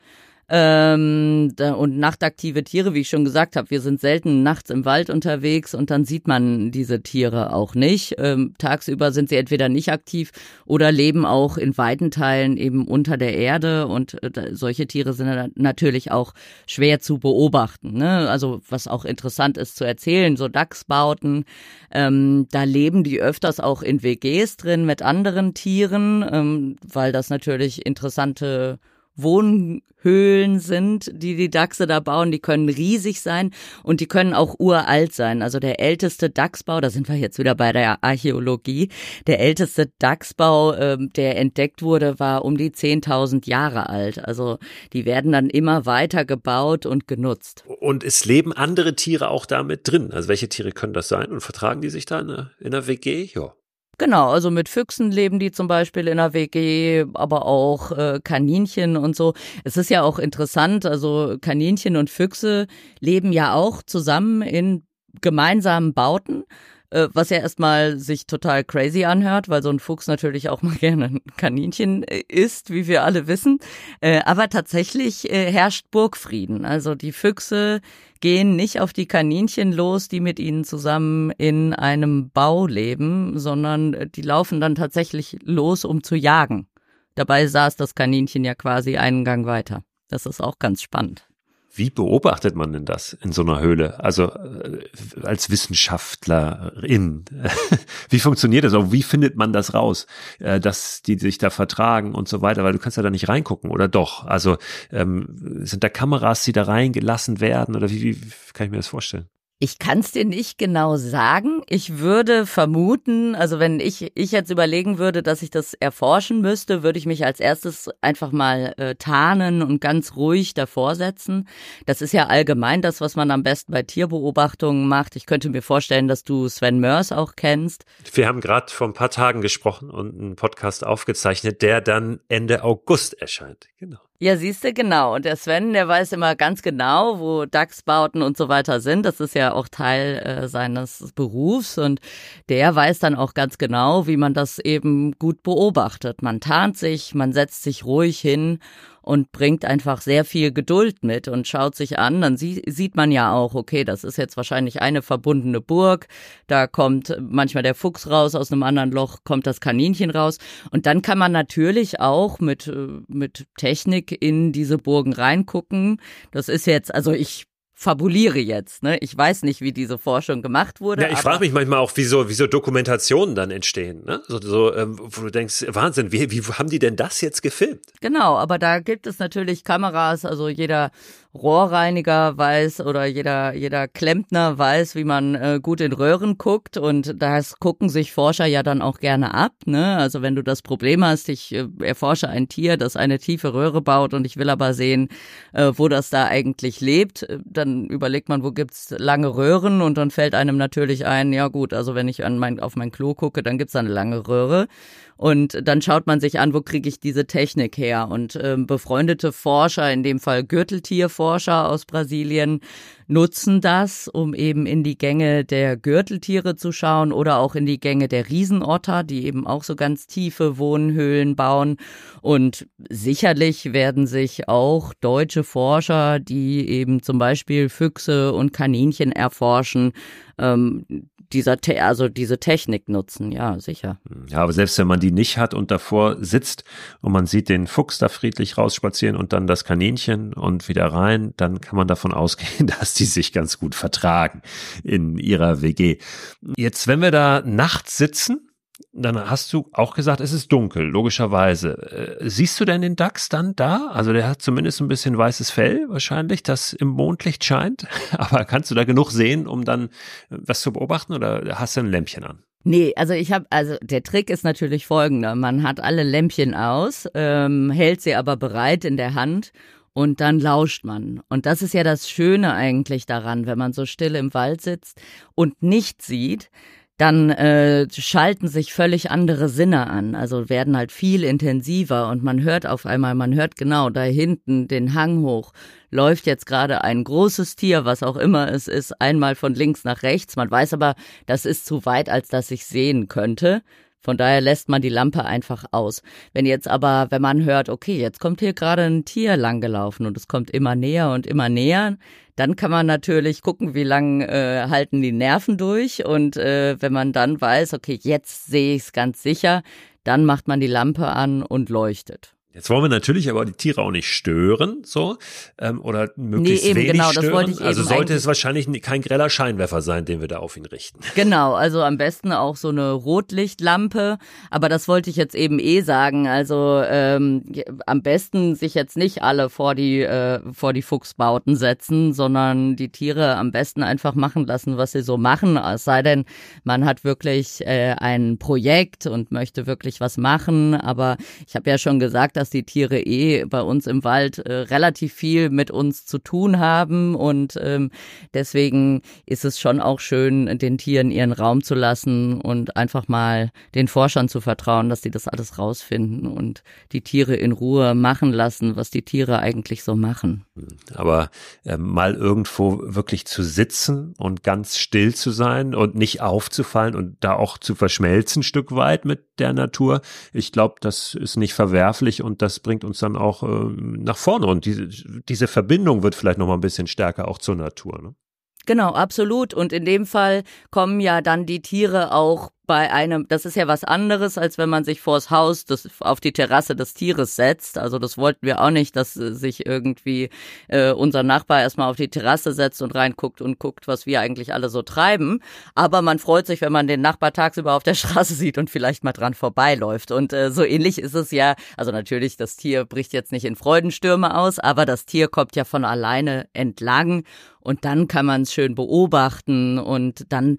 Ähm, und nachtaktive Tiere, wie ich schon gesagt habe, wir sind selten nachts im Wald unterwegs und dann sieht man diese Tiere auch nicht. Ähm, tagsüber sind sie entweder nicht aktiv oder leben auch in weiten Teilen eben unter der Erde und äh, solche Tiere sind natürlich auch schwer zu beobachten. Ne? Also was auch interessant ist zu erzählen, so Dachsbauten, ähm, da leben die öfters auch in WGs drin mit anderen Tieren, ähm, weil das natürlich interessante Wohnhöhlen sind, die die Dachse da bauen. Die können riesig sein und die können auch uralt sein. Also der älteste Dachsbau, da sind wir jetzt wieder bei der Archäologie, der älteste Dachsbau, äh, der entdeckt wurde, war um die 10.000 Jahre alt. Also die werden dann immer weiter gebaut und genutzt. Und es leben andere Tiere auch damit drin. Also welche Tiere können das sein und vertragen die sich da in der, in der WG? Ja. Genau, also mit Füchsen leben die zum Beispiel in der WG, aber auch äh, Kaninchen und so. Es ist ja auch interessant, also Kaninchen und Füchse leben ja auch zusammen in gemeinsamen Bauten äh, was ja erstmal sich total crazy anhört, weil so ein Fuchs natürlich auch mal *laughs* gerne ein Kaninchen äh, isst, wie wir alle wissen. Äh, aber tatsächlich herrscht Burgfrieden. Also die Füchse gehen nicht auf die Kaninchen los, die mit ihnen zusammen in einem Bau leben, sondern die laufen dann tatsächlich los, um zu jagen. Dabei saß das Kaninchen ja quasi einen Gang weiter. Das ist auch ganz spannend. Wie beobachtet man denn das in so einer Höhle? Also äh, als Wissenschaftlerin, *laughs* wie funktioniert das? Wie findet man das raus, äh, dass die sich da vertragen und so weiter? Weil du kannst ja da nicht reingucken, oder doch? Also ähm, sind da Kameras, die da reingelassen werden? Oder wie, wie kann ich mir das vorstellen? Ich kann es dir nicht genau sagen. Ich würde vermuten, also wenn ich, ich jetzt überlegen würde, dass ich das erforschen müsste, würde ich mich als erstes einfach mal äh, tarnen und ganz ruhig davor setzen. Das ist ja allgemein das, was man am besten bei Tierbeobachtungen macht. Ich könnte mir vorstellen, dass du Sven Mörs auch kennst. Wir haben gerade vor ein paar Tagen gesprochen und einen Podcast aufgezeichnet, der dann Ende August erscheint. Genau. Ja, siehst du, genau. Und der Sven, der weiß immer ganz genau, wo Dachsbauten und so weiter sind. Das ist ja auch Teil äh, seines Berufs. Und der weiß dann auch ganz genau, wie man das eben gut beobachtet. Man tarnt sich, man setzt sich ruhig hin und bringt einfach sehr viel Geduld mit und schaut sich an. Dann sie, sieht man ja auch, okay, das ist jetzt wahrscheinlich eine verbundene Burg. Da kommt manchmal der Fuchs raus, aus einem anderen Loch kommt das Kaninchen raus. Und dann kann man natürlich auch mit, äh, mit Technik in diese Burgen reingucken. Das ist jetzt, also ich fabuliere jetzt. Ne? Ich weiß nicht, wie diese Forschung gemacht wurde. Ja, ich frage mich manchmal auch, wieso, wieso Dokumentationen dann entstehen. Ne? So, so ähm, wo du denkst, Wahnsinn, wie, wie haben die denn das jetzt gefilmt? Genau, aber da gibt es natürlich Kameras, also jeder Rohrreiniger weiß oder jeder, jeder Klempner weiß, wie man äh, gut in Röhren guckt und das gucken sich Forscher ja dann auch gerne ab. Ne? Also wenn du das Problem hast, ich äh, erforsche ein Tier, das eine tiefe Röhre baut und ich will aber sehen, äh, wo das da eigentlich lebt, äh, dann überlegt man, wo gibt's lange Röhren und dann fällt einem natürlich ein, ja gut, also wenn ich an mein, auf mein Klo gucke, dann gibt's da eine lange Röhre. Und dann schaut man sich an, wo kriege ich diese Technik her? Und ähm, befreundete Forscher, in dem Fall Gürteltierforscher aus Brasilien, nutzen das, um eben in die Gänge der Gürteltiere zu schauen oder auch in die Gänge der Riesenotter, die eben auch so ganz tiefe Wohnhöhlen bauen. Und sicherlich werden sich auch deutsche Forscher, die eben zum Beispiel Füchse und Kaninchen erforschen, ähm, dieser, Te also diese Technik nutzen, ja, sicher. Ja, aber selbst wenn man die nicht hat und davor sitzt und man sieht den Fuchs da friedlich rausspazieren und dann das Kaninchen und wieder rein, dann kann man davon *laughs* ausgehen, dass die sich ganz gut vertragen in ihrer WG. Jetzt, wenn wir da nachts sitzen, dann hast du auch gesagt, es ist dunkel, logischerweise. Äh, siehst du denn den Dachs dann da? Also der hat zumindest ein bisschen weißes Fell wahrscheinlich, das im Mondlicht scheint. *laughs* Aber kannst du da genug sehen, um dann äh, was zu beobachten oder hast du ein Lämpchen an? Nee, also ich habe, also der Trick ist natürlich folgender. Man hat alle Lämpchen aus, ähm, hält sie aber bereit in der Hand und dann lauscht man. Und das ist ja das Schöne eigentlich daran, wenn man so still im Wald sitzt und nicht sieht, dann äh, schalten sich völlig andere Sinne an, also werden halt viel intensiver und man hört auf einmal, man hört genau da hinten den Hang hoch, läuft jetzt gerade ein großes Tier, was auch immer es ist, einmal von links nach rechts. Man weiß aber, das ist zu weit, als dass ich sehen könnte. Von daher lässt man die Lampe einfach aus. Wenn jetzt aber, wenn man hört, okay, jetzt kommt hier gerade ein Tier langgelaufen und es kommt immer näher und immer näher, dann kann man natürlich gucken, wie lang äh, halten die Nerven durch und äh, wenn man dann weiß, okay, jetzt sehe ich es ganz sicher, dann macht man die Lampe an und leuchtet. Jetzt wollen wir natürlich aber die Tiere auch nicht stören, so ähm, oder möglichst nee, eben, wenig genau, stören. Das wollte ich also sollte es wahrscheinlich kein greller Scheinwerfer sein, den wir da auf ihn richten. *laughs* Genau, also am besten auch so eine Rotlichtlampe. Aber das wollte ich jetzt eben eh sagen. Also ähm, am besten sich jetzt nicht alle vor die äh, vor die Fuchsbauten setzen, sondern die Tiere am besten einfach machen lassen, was sie so machen. Es sei denn, man hat wirklich äh, ein Projekt und möchte wirklich was machen. Aber ich habe ja schon gesagt dass die Tiere eh bei uns im Wald äh, relativ viel mit uns zu tun haben und ähm, deswegen ist es schon auch schön, den Tieren ihren Raum zu lassen und einfach mal den Forschern zu vertrauen, dass sie das alles rausfinden und die Tiere in Ruhe machen lassen, was die Tiere eigentlich so machen. Aber äh, mal irgendwo wirklich zu sitzen und ganz still zu sein und nicht aufzufallen und da auch zu verschmelzen, Stück weit mit der Natur, ich glaube, das ist nicht verwerflich und das bringt uns dann auch äh, nach vorne und diese, diese Verbindung wird vielleicht noch mal ein bisschen stärker auch zur Natur. Ne? Genau, absolut. Und in dem Fall kommen ja dann die Tiere auch bei einem, das ist ja was anderes, als wenn man sich vors Haus des, auf die Terrasse des Tieres setzt. Also das wollten wir auch nicht, dass sich irgendwie äh, unser Nachbar erstmal auf die Terrasse setzt und reinguckt und guckt, was wir eigentlich alle so treiben. Aber man freut sich, wenn man den Nachbar tagsüber auf der *laughs* Straße sieht und vielleicht mal dran vorbeiläuft. Und äh, so ähnlich ist es ja, also natürlich, das Tier bricht jetzt nicht in Freudenstürme aus, aber das Tier kommt ja von alleine entlang und dann kann man es schön beobachten und dann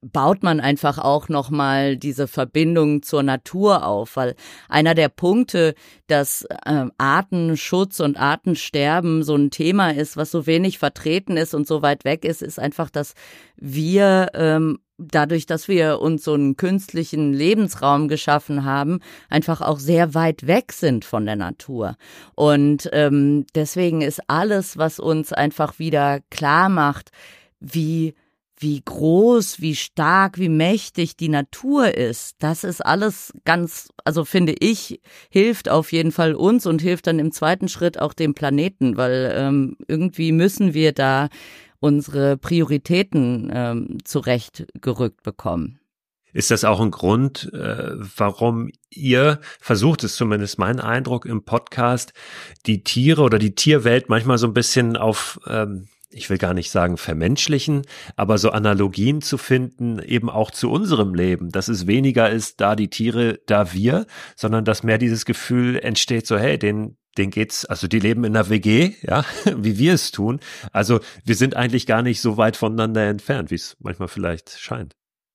baut man einfach auch noch mal diese Verbindung zur Natur auf, weil einer der Punkte, dass äh, Artenschutz und Artensterben so ein Thema ist, was so wenig vertreten ist und so weit weg ist, ist einfach, dass wir ähm, dadurch, dass wir uns so einen künstlichen Lebensraum geschaffen haben, einfach auch sehr weit weg sind von der Natur. Und ähm, deswegen ist alles, was uns einfach wieder klar macht, wie wie groß, wie stark, wie mächtig die Natur ist. Das ist alles ganz, also finde ich, hilft auf jeden Fall uns und hilft dann im zweiten Schritt auch dem Planeten, weil ähm, irgendwie müssen wir da unsere Prioritäten ähm, zurechtgerückt bekommen. Ist das auch ein Grund, äh, warum ihr versucht, ist zumindest mein Eindruck im Podcast, die Tiere oder die Tierwelt manchmal so ein bisschen auf, ähm, ich will gar nicht sagen vermenschlichen, aber so Analogien zu finden, eben auch zu unserem Leben, dass es weniger ist, da die Tiere, da wir, sondern dass mehr dieses Gefühl entsteht, so hey, den, denen geht's, also die leben in einer WG, ja, *laughs* wie wir es tun. Also wir sind eigentlich gar nicht so weit voneinander entfernt, wie es manchmal vielleicht scheint.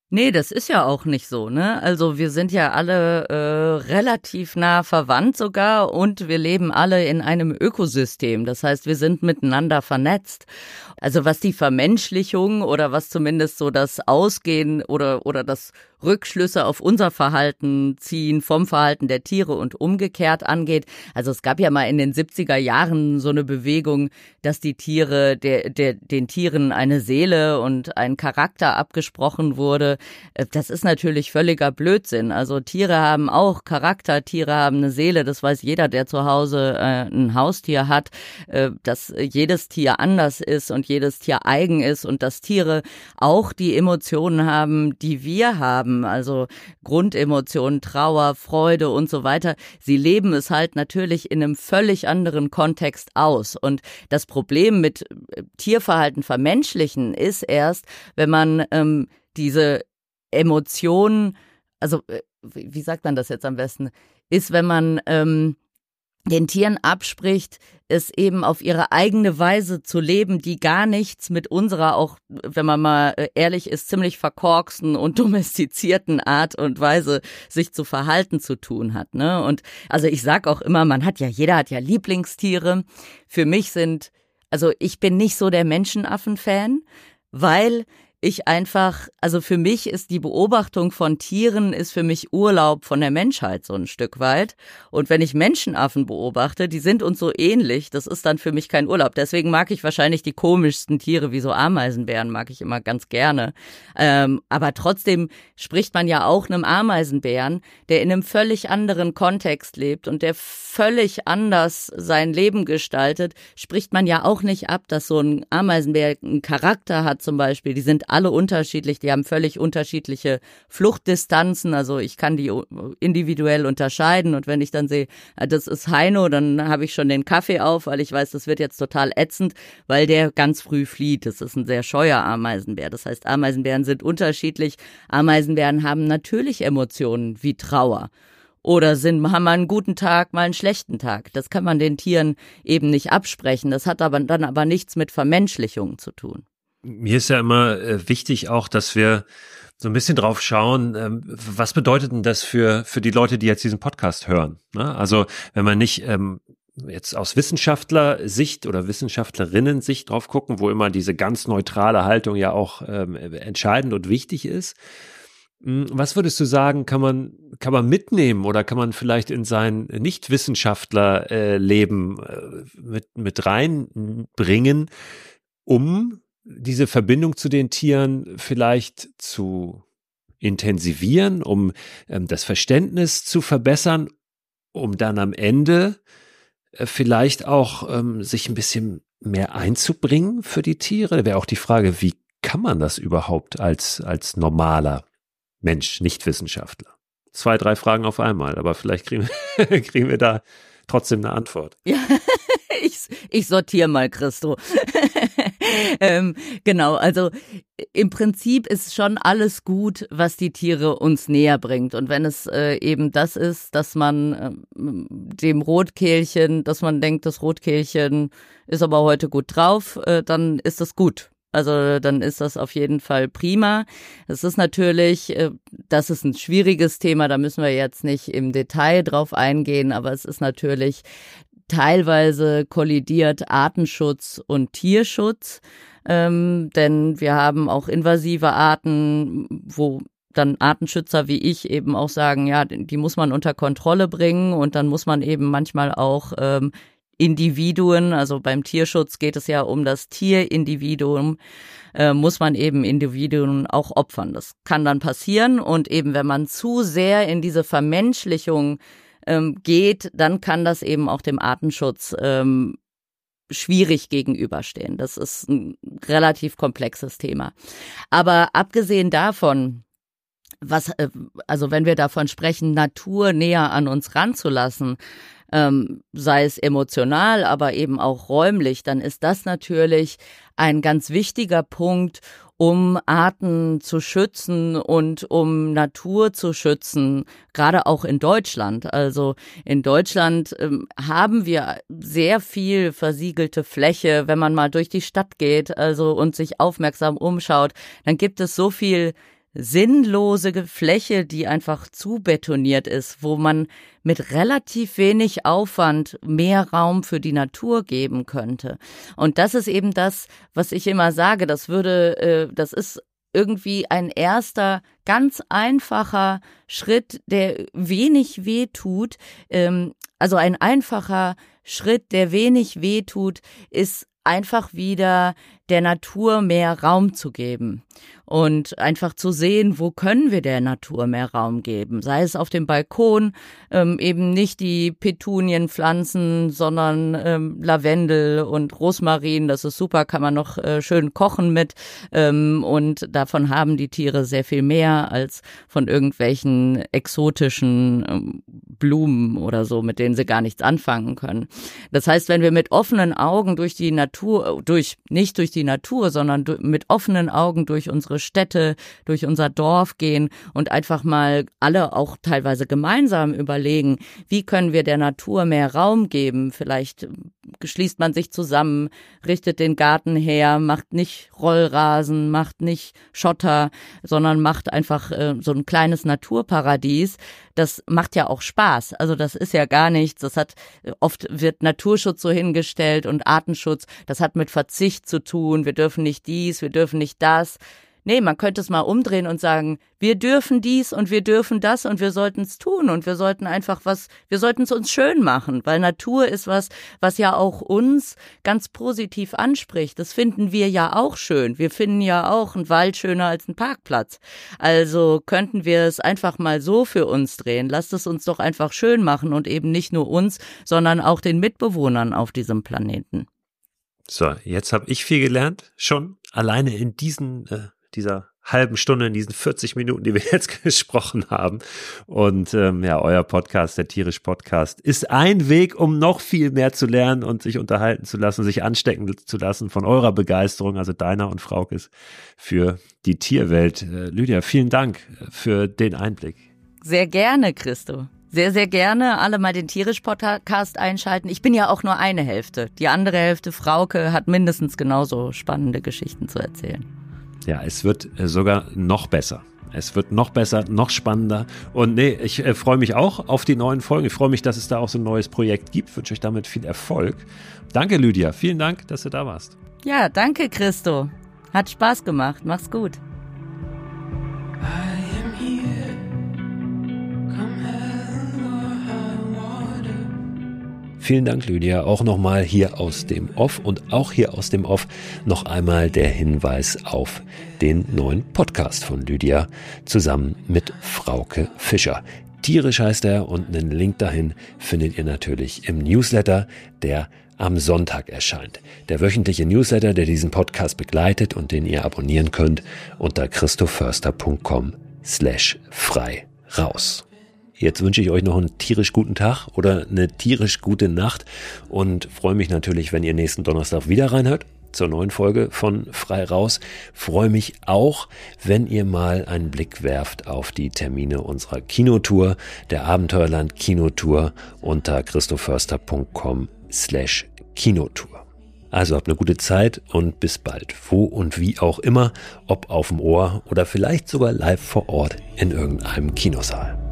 Nee, das ist ja auch nicht so, ne? Also wir sind ja alle äh, relativ nah verwandt sogar und wir leben alle in einem Ökosystem. Das heißt, wir sind miteinander vernetzt. Also was die Vermenschlichung oder was zumindest so das Ausgehen oder oder das Rückschlüsse auf unser Verhalten ziehen vom Verhalten der Tiere und umgekehrt angeht. Also es gab ja mal in den 70er Jahren so eine Bewegung, dass die Tiere, der, der, den Tieren eine Seele und ein Charakter abgesprochen wurde. Äh, das ist natürlich völliger Blödsinn. Also Tiere haben auch Charakter, Tiere haben eine Seele. Das weiß jeder, der zu Hause äh, ein Haustier hat, äh, dass jedes Tier anders ist und jedes Tier eigen ist und dass Tiere auch die Emotionen haben, die wir haben haben, also Grundemotionen, Trauer, Freude und so weiter. Sie leben es halt natürlich in einem völlig anderen Kontext aus. Und das Problem mit äh, Tierverhalten vermenschlichen ist erst, wenn man ähm, diese Emotionen, also äh, wie sagt man das jetzt am besten, ist, wenn man ähm, den Tieren abspricht, es eben auf ihre eigene Weise zu leben, die gar nichts mit unserer auch, wenn man mal äh, ehrlich ist, ziemlich verkorksten und *laughs* domestizierten Art und Weise sich zu verhalten zu tun hat. Ne? Und also ich sag auch immer, man hat ja, jeder hat ja Lieblingstiere. Für mich sind, also ich bin nicht so der Menschenaffen-Fan, weil ich einfach, also für mich ist die Beobachtung von Tieren ist für mich Urlaub von der Menschheit so ein Stück weit. Und wenn ich Menschenaffen beobachte, die sind uns so ähnlich, das ist dann für mich kein Urlaub. Deswegen mag ich wahrscheinlich die komischsten Tiere wie so Ameisenbären, mag ich immer ganz gerne. Ähm, aber trotzdem spricht man ja auch einem Ameisenbären, der in einem völlig anderen Kontext lebt und der völlig anders sein Leben gestaltet, spricht man ja auch nicht ab, dass so ein Ameisenbär einen Charakter hat zum Beispiel. Die sind alle unterschiedlich, die haben völlig unterschiedliche Fluchtdistanzen. Also ich kann die individuell unterscheiden und wenn ich dann sehe, äh, das ist Heino, dann habe ich schon den Kaffee auf, weil ich weiß, das wird jetzt total ätzend, weil der ganz früh flieht. Das ist ein sehr scheuer Ameisenbär. Das heißt, Ameisenbären sind unterschiedlich. Ameisenbären haben natürlich Emotionen wie Trauer oder sind, haben mal einen guten Tag, mal einen schlechten Tag. Das kann man den Tieren eben nicht absprechen. Das hat aber dann aber nichts mit Vermenschlichung zu tun. Mir ist ja immer äh, wichtig auch, dass wir so ein bisschen drauf schauen, ähm, was bedeutet denn das für, für die Leute, die jetzt diesen Podcast hören? Ne? Also wenn man nicht ähm, jetzt aus Wissenschaftler-Sicht oder Wissenschaftlerinnen-Sicht drauf gucken, wo immer diese ganz neutrale Haltung ja auch ähm, entscheidend und wichtig ist, hm, was würdest du sagen, kann man, kann man mitnehmen oder kann man vielleicht in sein Nicht-Wissenschaftler-Leben äh, mit, mit reinbringen, um diese Verbindung zu den Tieren vielleicht zu intensivieren, um ähm, das Verständnis zu verbessern, um dann am Ende äh, vielleicht auch ähm, sich ein bisschen mehr einzubringen für die Tiere? Wäre auch die Frage, wie kann man das überhaupt als, als normaler Mensch, nicht Wissenschaftler? Zwei, drei Fragen auf einmal, aber vielleicht kriegen, *laughs* kriegen wir da trotzdem eine Antwort. Ja, *laughs* ich, ich sortiere mal, Christo. *laughs* *laughs* ähm, genau, also im Prinzip ist schon alles gut, was die Tiere uns näher bringt. Und wenn es äh, eben das ist, dass man äh, dem Rotkehlchen, dass man denkt, das Rotkehlchen ist aber heute gut drauf, äh, dann ist das gut. Also dann ist das auf jeden Fall prima. Es ist natürlich, äh, das ist ein schwieriges Thema, da müssen wir jetzt nicht im Detail drauf eingehen, aber es ist natürlich teilweise kollidiert Artenschutz und Tierschutz, ähm, denn wir haben auch invasive Arten, wo dann Artenschützer wie ich eben auch sagen, ja, die muss man unter Kontrolle bringen und dann muss man eben manchmal auch ähm, Individuen, also beim Tierschutz geht es ja um das Tierindividuum, äh, muss man eben Individuen auch opfern. Das kann dann passieren und eben wenn man zu sehr in diese Vermenschlichung ähm, geht, dann kann das eben auch dem Artenschutz ähm, schwierig gegenüberstehen. Das ist ein relativ komplexes Thema. Aber abgesehen davon, was, äh, also wenn wir davon sprechen, Natur näher an uns ranzulassen, ähm, sei es emotional, aber eben auch räumlich, dann ist das natürlich ein ganz wichtiger Punkt, um Arten zu schützen und um Natur zu schützen, gerade auch in Deutschland. Also in Deutschland ähm, haben wir sehr viel versiegelte Fläche, wenn man mal durch die Stadt geht, also und sich aufmerksam umschaut, dann gibt es so viel sinnlose Fläche, die einfach zu betoniert ist, wo man mit relativ wenig Aufwand mehr Raum für die Natur geben könnte. Und das ist eben das, was ich immer sage, das würde, äh, das ist irgendwie ein erster, ganz einfacher Schritt, der wenig weh tut. Ähm, also ein einfacher Schritt, der wenig weh tut, ist einfach wieder der Natur mehr Raum zu geben und einfach zu sehen, wo können wir der Natur mehr Raum geben. Sei es auf dem Balkon, ähm, eben nicht die Petunien pflanzen, sondern ähm, Lavendel und Rosmarin. Das ist super, kann man noch äh, schön kochen mit. Ähm, und davon haben die Tiere sehr viel mehr als von irgendwelchen exotischen ähm, Blumen oder so, mit denen sie gar nichts anfangen können. Das heißt, wenn wir mit offenen Augen durch die Natur, durch, nicht durch die Natur, sondern mit offenen Augen durch unsere Städte, durch unser Dorf gehen und einfach mal alle auch teilweise gemeinsam überlegen, wie können wir der Natur mehr Raum geben? Vielleicht schließt man sich zusammen, richtet den Garten her, macht nicht Rollrasen, macht nicht Schotter, sondern macht einfach äh, so ein kleines Naturparadies. Das macht ja auch Spaß. Also das ist ja gar nichts. Das hat oft wird Naturschutz so hingestellt und Artenschutz. Das hat mit Verzicht zu tun. Wir dürfen nicht dies, wir dürfen nicht das. Nee, man könnte es mal umdrehen und sagen, wir dürfen dies und wir dürfen das und wir sollten es tun und wir sollten einfach was, wir sollten es uns schön machen, weil Natur ist was, was ja auch uns ganz positiv anspricht. Das finden wir ja auch schön. Wir finden ja auch einen Wald schöner als einen Parkplatz. Also könnten wir es einfach mal so für uns drehen. Lasst es uns doch einfach schön machen und eben nicht nur uns, sondern auch den Mitbewohnern auf diesem Planeten. So, jetzt habe ich viel gelernt, schon alleine in diesen äh, dieser halben Stunde, in diesen 40 Minuten, die wir *laughs* jetzt gesprochen haben. Und ähm, ja, euer Podcast, der Tierisch Podcast, ist ein Weg, um noch viel mehr zu lernen und sich unterhalten zu lassen, sich anstecken zu lassen von eurer Begeisterung, also deiner und Fraukes, für die Tierwelt. Äh, Lydia, vielen Dank für den Einblick. Sehr gerne, Christo. Sehr, sehr gerne alle mal den Tierisch-Podcast einschalten. Ich bin ja auch nur eine Hälfte. Die andere Hälfte, Frauke, hat mindestens genauso spannende Geschichten zu erzählen. Ja, es wird äh, sogar noch besser. Es wird noch besser, noch spannender. Und nee, ich äh, freue mich auch auf die neuen Folgen. Ich freue mich, dass es da auch so ein neues Projekt gibt. Ich wünsche euch damit viel Erfolg. Danke, Lydia. Vielen Dank, dass du da warst. Ja, danke, Christo. Hat Spaß gemacht. Mach's gut. Vielen Dank, Lydia. Auch nochmal hier aus dem Off und auch hier aus dem Off noch einmal der Hinweis auf den neuen Podcast von Lydia zusammen mit Frauke Fischer. Tierisch heißt er und einen Link dahin findet ihr natürlich im Newsletter, der am Sonntag erscheint. Der wöchentliche Newsletter, der diesen Podcast begleitet und den ihr abonnieren könnt unter christoförster.com slash frei raus. Jetzt wünsche ich euch noch einen tierisch guten Tag oder eine tierisch gute Nacht und freue mich natürlich, wenn ihr nächsten Donnerstag wieder reinhört zur neuen Folge von Frei Raus. Freue mich auch, wenn ihr mal einen Blick werft auf die Termine unserer Kinotour, der Abenteuerland Kinotour unter christoförster.com slash Kinotour. Also habt eine gute Zeit und bis bald, wo und wie auch immer, ob auf dem Ohr oder vielleicht sogar live vor Ort in irgendeinem Kinosaal.